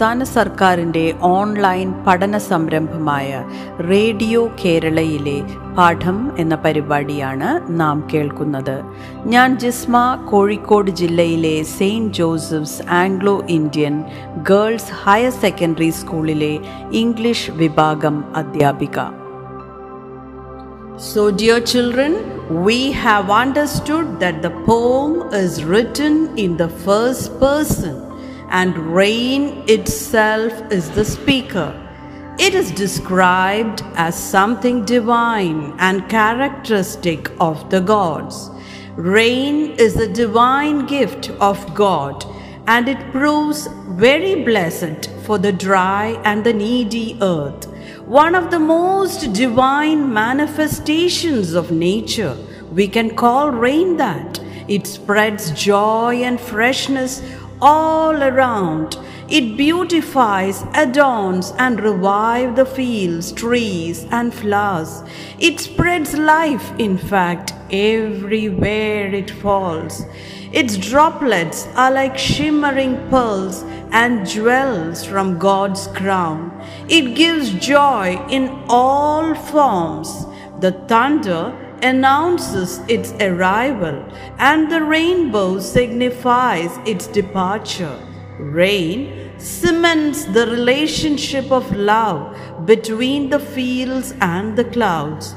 സംസ്ഥാന സർക്കാരിന്റെ ഓൺലൈൻ പഠന സംരംഭമായ റേഡിയോ കേരളയിലെ പാഠം എന്ന പരിപാടിയാണ് നാം കേൾക്കുന്നത്. ഞാൻ ജിസ്മ കോഴിക്കോട് ജില്ലയിലെ Saint Joseph's Anglo Indian girls higher secondary സ്കൂളിലെ ഇംഗ്ലീഷ് വിഭാഗം അധ്യാപിക. So, dear children, we have understood that the poem is written in the first person. And rain itself is the speaker. It is described as something divine and characteristic of the gods. Rain is a divine gift of God and it proves very blessed for the dry and the needy earth. One of the most divine manifestations of nature, we can call rain that. It spreads joy and freshness all around. It beautifies, adorns, and revives the fields, trees, and flowers. It spreads life, in fact, everywhere it falls. Its droplets are like shimmering pearls and jewels from God's crown. It gives joy in all forms. The thunder announces its arrival, and the rainbow signifies its departure. Rain cements the relationship of love between the fields and the clouds.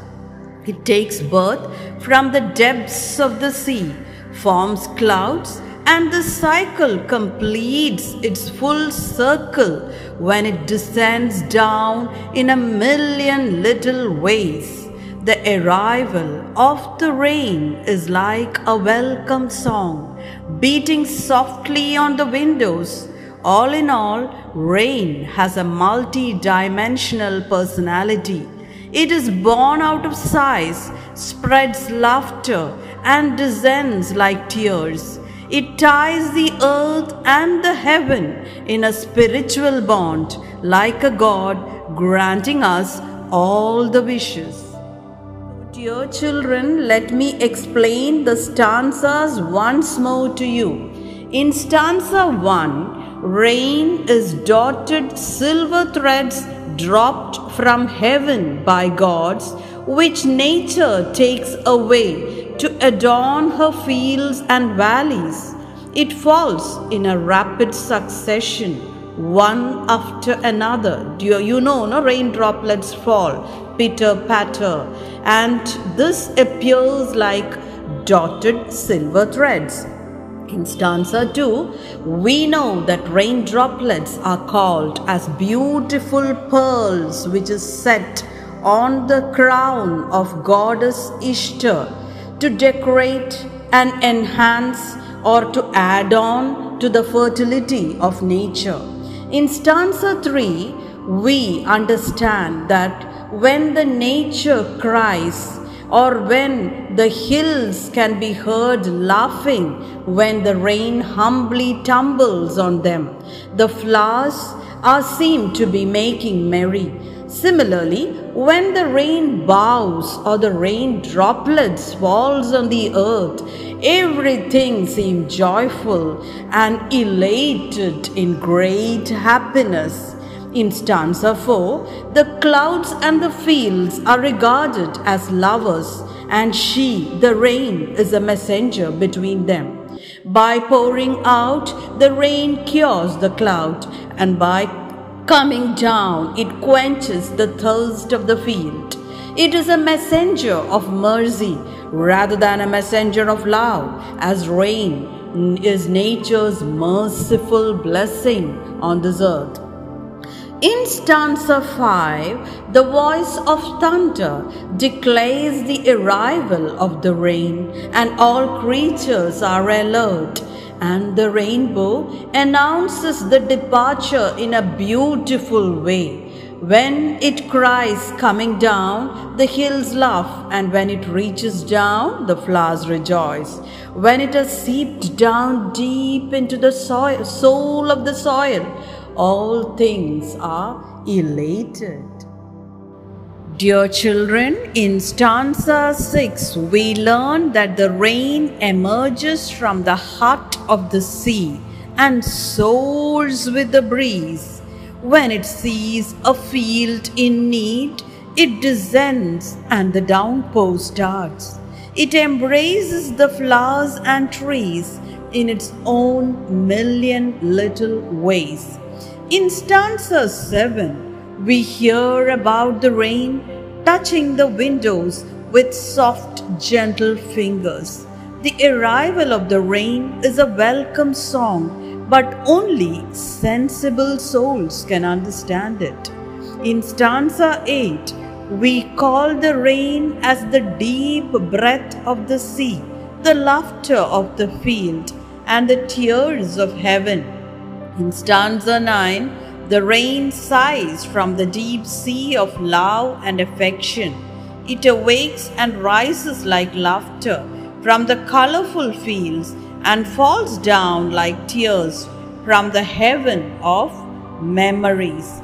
It takes birth from the depths of the sea, forms clouds, and the cycle completes its full circle when it descends down in a million little ways. The arrival of the rain is like a welcome song, beating softly on the windows. All in all, rain has a multi dimensional personality. It is born out of sighs, spreads laughter, and descends like tears. It ties the earth and the heaven in a spiritual bond, like a God granting us all the wishes. Dear children, let me explain the stanzas once more to you. In stanza 1, rain is dotted silver threads dropped from heaven by gods, which nature takes away to adorn her fields and valleys. It falls in a rapid succession, one after another. You, you know, no rain droplets fall, pitter patter, and this appears like dotted silver threads. In stanza 2, we know that rain droplets are called as beautiful pearls which is set on the crown of goddess Ishtar to decorate and enhance or to add on to the fertility of nature. In stanza 3, we understand that when the nature cries, or when the hills can be heard laughing when the rain humbly tumbles on them, the flowers are seen to be making merry. Similarly, when the rain bows or the rain droplets falls on the earth, everything seems joyful and elated in great happiness. In stanza 4, the clouds and the fields are regarded as lovers, and she, the rain, is a messenger between them. By pouring out, the rain cures the cloud, and by coming down, it quenches the thirst of the field. It is a messenger of mercy rather than a messenger of love, as rain is nature's merciful blessing on this earth. In stanza 5, the voice of thunder declares the arrival of the rain, and all creatures are alert and the rainbow announces the departure in a beautiful way. When it cries coming down, the hills laugh, and when it reaches down, the flowers rejoice. When it has seeped down deep into the soil, soul of the soil, all things are elated. Dear children, in stanza 6, we learn that the rain emerges from the heart of the sea and soars with the breeze. When it sees a field in need, it descends and the downpour starts. It embraces the flowers and trees in its own million little ways. In stanza 7, we hear about the rain touching the windows with soft, gentle fingers. The arrival of the rain is a welcome song, but only sensible souls can understand it. In stanza 8, we call the rain as the deep breath of the sea, the laughter of the field, and the tears of heaven. In stanza 9, the rain sighs from the deep sea of love and affection. It awakes and rises like laughter from the colorful fields and falls down like tears from the heaven of memories.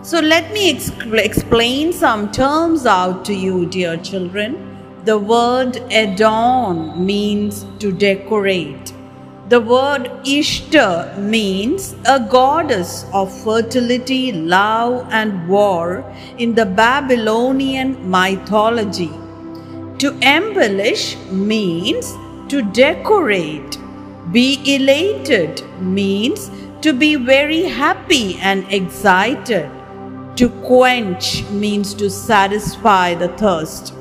So, let me explain some terms out to you, dear children. The word adorn means to decorate. The word Ishtar means a goddess of fertility, love, and war in the Babylonian mythology. To embellish means to decorate. Be elated means to be very happy and excited. To quench means to satisfy the thirst.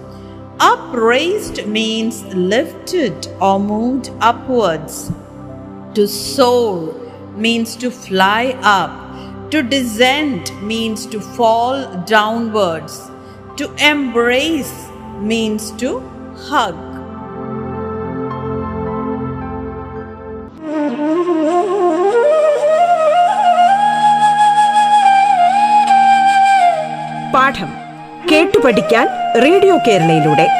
Upraised means lifted or moved upwards. To soar means to fly up. To descend means to fall downwards. To embrace means to hug. പാഠം കേട്ടു പഠിക്കാൻ radio കേരളയിലൂടെ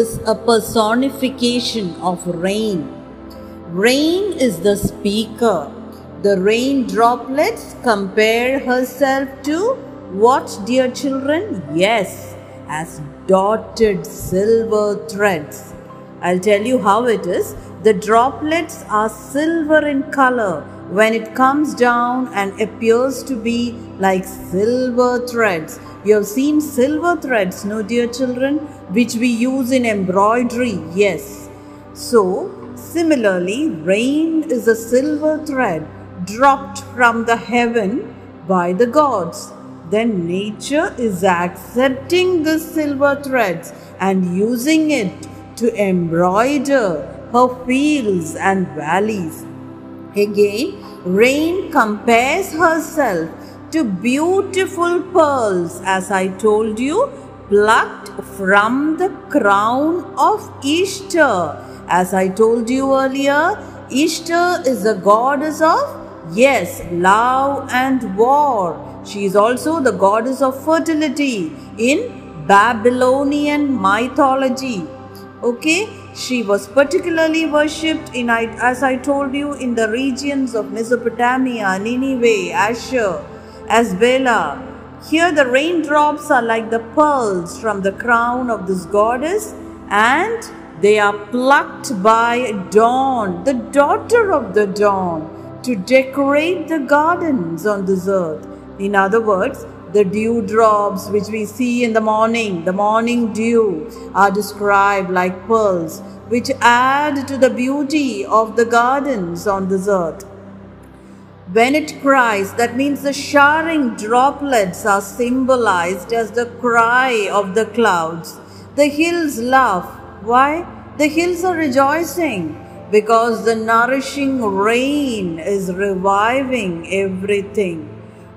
Is a personification of rain. Rain is the speaker. The rain droplets compare herself to what, dear children? Yes, as dotted silver threads. I'll tell you how it is. The droplets are silver in color when it comes down and appears to be like silver threads. You have seen silver threads, no, dear children, which we use in embroidery. Yes. So, similarly, rain is a silver thread dropped from the heaven by the gods. Then nature is accepting the silver threads and using it to embroider her fields and valleys. Again, rain compares herself to beautiful pearls, as I told you, plucked from the crown of Ishtar. As I told you earlier, Ishtar is the goddess of, yes, love and war. She is also the goddess of fertility in Babylonian mythology. Okay, she was particularly worshipped in, as I told you, in the regions of Mesopotamia, Nineveh, Ashur, Arbela. Here, the raindrops are like the pearls from the crown of this goddess, and they are plucked by Dawn, the daughter of the dawn. to decorate the gardens on this earth. In other words, the dewdrops which we see in the morning, the morning dew, are described like pearls, which add to the beauty of the gardens on this earth. When it cries, that means the showering droplets are symbolized as the cry of the clouds. The hills laugh. Why? The hills are rejoicing because the nourishing rain is reviving everything.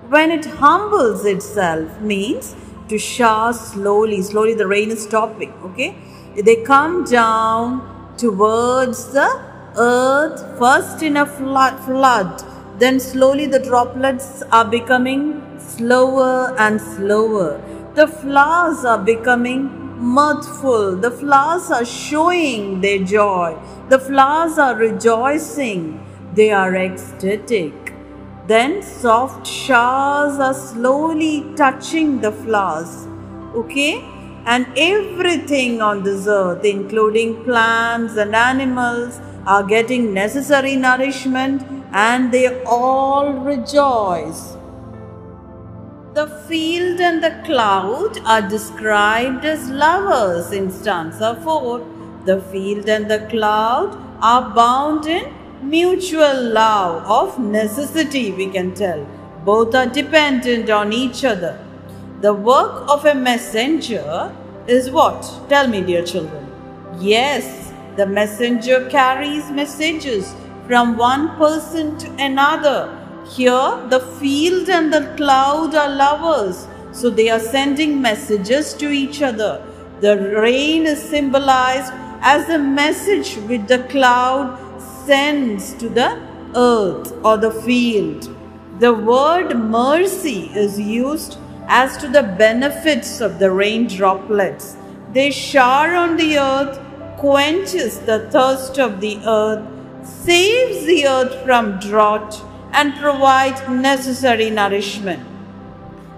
When it humbles itself means to shower slowly. Slowly the rain is stopping. Okay? They come down towards the earth first in a flood flood then slowly the droplets are becoming slower and slower. The flowers are becoming mirthful. The flowers are showing their joy. The flowers are rejoicing. They are ecstatic. Then soft showers are slowly touching the flowers. Okay? And everything on this earth, including plants and animals, are getting necessary nourishment and they all rejoice. The field and the cloud are described as lovers in stanza 4. The field and the cloud are bound in mutual love of necessity, we can tell. Both are dependent on each other. The work of a messenger is what? Tell me, dear children. Yes, the messenger carries messages from one person to another. Here, the field and the cloud are lovers, so they are sending messages to each other. The rain is symbolized as a message which the cloud sends to the earth or the field. The word mercy is used as to the benefits of the rain droplets. They shower on the earth, quenches the thirst of the earth, saves the earth from drought and provides necessary nourishment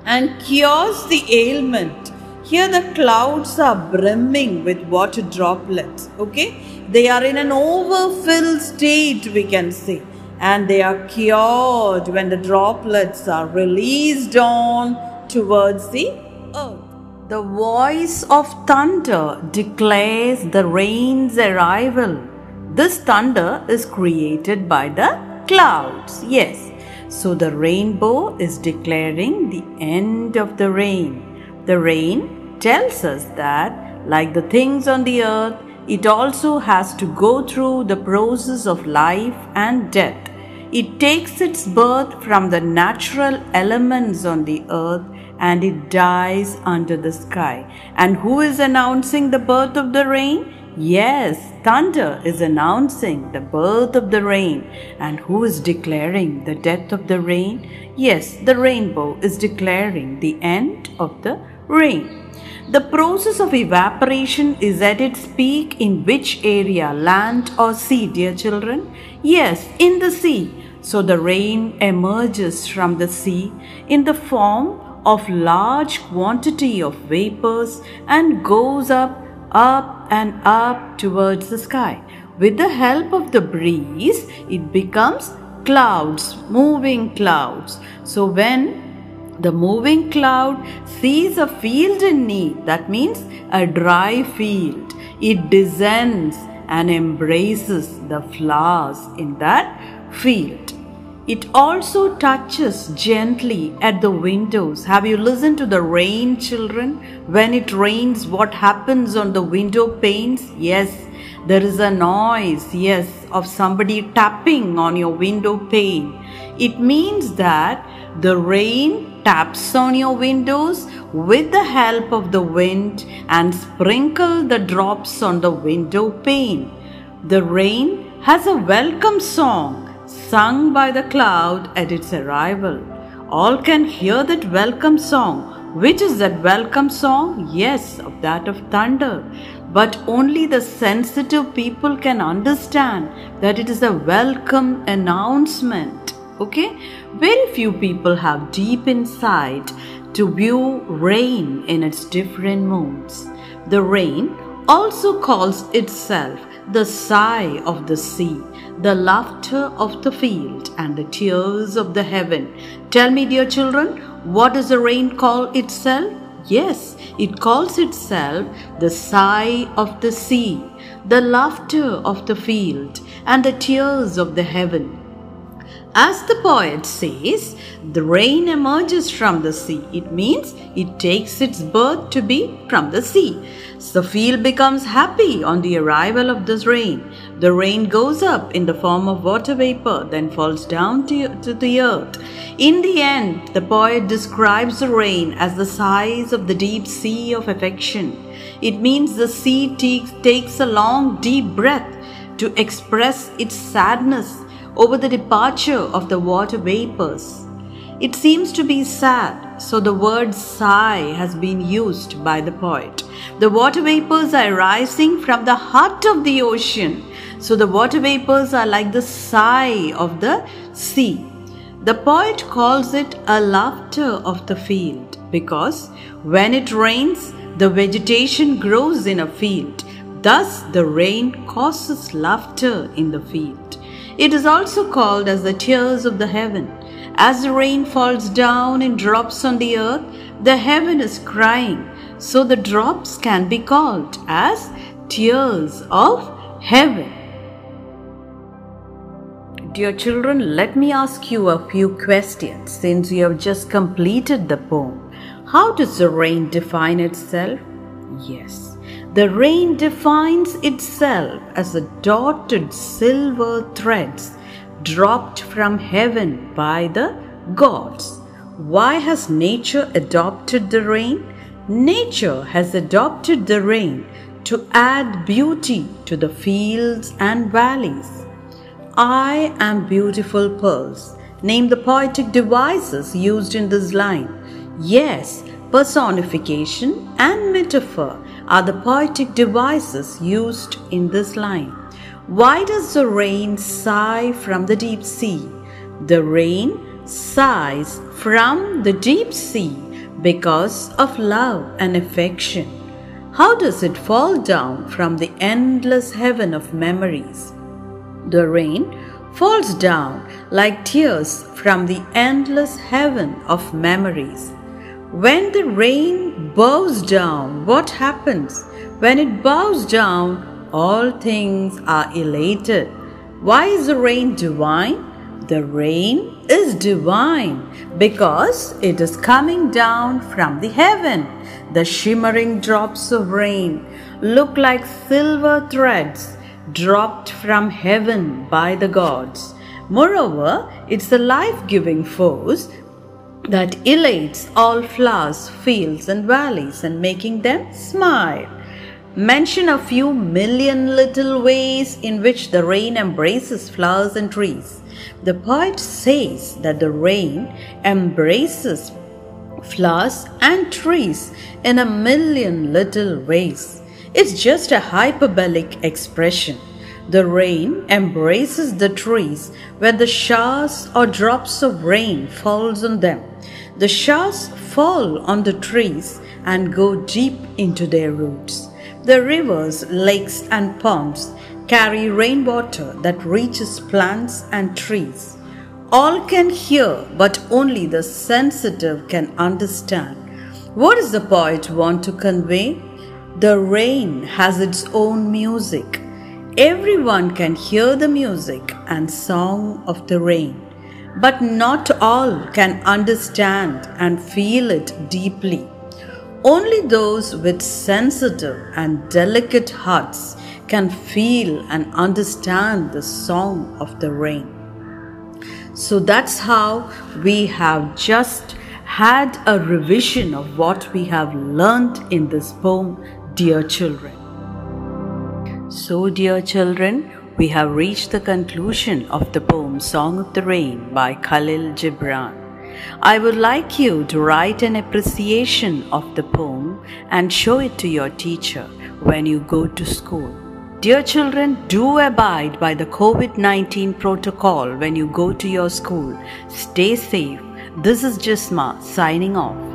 and cures the ailment. Here the clouds are brimming with water droplets. Okay, they are in an overfilled state, we can say, and they are cured when the droplets are released on towards the earth. The voice of thunder declares the rain's arrival this thunder is created by the clouds. Yes. So the rainbow is declaring the end of the rain. The rain tells us that, like the things on the earth, it also has to go through the process of life and death. It takes its birth from the natural elements on the earth and it dies under the sky. And who is announcing the birth of the rain? Yes, thunder is announcing the birth of the rain. And who is declaring the death of the rain? Yes, the rainbow is declaring the end of the rain. The process of evaporation is at its peak in which area, land or sea, dear children? Yes, in the sea. So the rain emerges from the sea in the form of large quantity of vapors and goes up up and up towards the sky. With the help of the breeze, it becomes clouds, moving clouds. So when the moving cloud sees a field in need, that means a dry field, it descends and embraces the flowers in that field. It also touches gently at the windows. Have you listened to the rain, children? When it rains, what happens on the window panes? Yes, there is a noise, yes, of somebody tapping on your window pane. It means that the rain taps on your windows with the help of the wind and sprinkle the drops on the window pane. The rain has a welcome song sung by the cloud at its arrival. All can hear that welcome song. Which is that welcome song? Yes, of that of thunder. But only the sensitive people can understand that it is a welcome announcement. Okay? Very few people have deep insight to view rain in its different moods. The rain also calls itself the sigh of the sea the laughter of the field and the tears of the heaven. Tell me, dear children, what does the rain call itself? Yes, it calls itself the sigh of the sea, the laughter of the field, and the tears of the heaven. As the poet says, the rain emerges from the sea. It means it takes its birth to be from the sea. The field becomes happy on the arrival of this rain. The rain goes up in the form of water vapor, then falls down to, to the earth. In the end, the poet describes the rain as the sighs of the deep sea of affection. It means the sea takes a long, deep breath to express its sadness over the departure of the water vapors. It seems to be sad, so the word sigh has been used by the poet. The water vapors are rising from the heart of the ocean, so the water vapors are like the sigh of the sea. The poet calls it a laughter of the field because when it rains, the vegetation grows in a field. Thus, the rain causes laughter in the field. It is also called as the tears of the heaven. As the rain falls down in drops on the earth, the heaven is crying, so the drops can be called as tears of heaven. Dear children, let me ask you a few questions since you have just completed the poem. How does the rain define itself? Yes. The rain defines itself as the dotted silver threads dropped from heaven by the gods. Why has nature adopted the rain? Nature has adopted the rain to add beauty to the fields and valleys. I am beautiful pearls. Name the poetic devices used in this line. Yes, personification and metaphor are the poetic devices used in this line. Why does the rain sigh from the deep sea? The rain sighs from the deep sea because of love and affection. How does it fall down from the endless heaven of memories? The rain falls down like tears from the endless heaven of memories. When the rain bows down, what happens? When it bows down, all things are elated. Why is the rain divine? The rain is divine because it is coming down from the heaven. The shimmering drops of rain look like silver threads dropped from heaven by the gods. Moreover, it's a life giving force that elates all flowers, fields, and valleys and making them smile. Mention a few million little ways in which the rain embraces flowers and trees. The poet says that the rain embraces flowers and trees in a million little ways. It's just a hyperbolic expression. The rain embraces the trees when the showers or drops of rain falls on them. The showers fall on the trees and go deep into their roots. The rivers, lakes, and ponds carry rainwater that reaches plants and trees. All can hear, but only the sensitive can understand. What does the poet want to convey? The rain has its own music. Everyone can hear the music and song of the rain, but not all can understand and feel it deeply. Only those with sensitive and delicate hearts can feel and understand the song of the rain. So that's how we have just had a revision of what we have learnt in this poem, dear children. So, dear children, we have reached the conclusion of the poem Song of the Rain by Khalil Gibran. I would like you to write an appreciation of the poem and show it to your teacher when you go to school. Dear children, do abide by the COVID 19 protocol when you go to your school. Stay safe. This is Jisma signing off.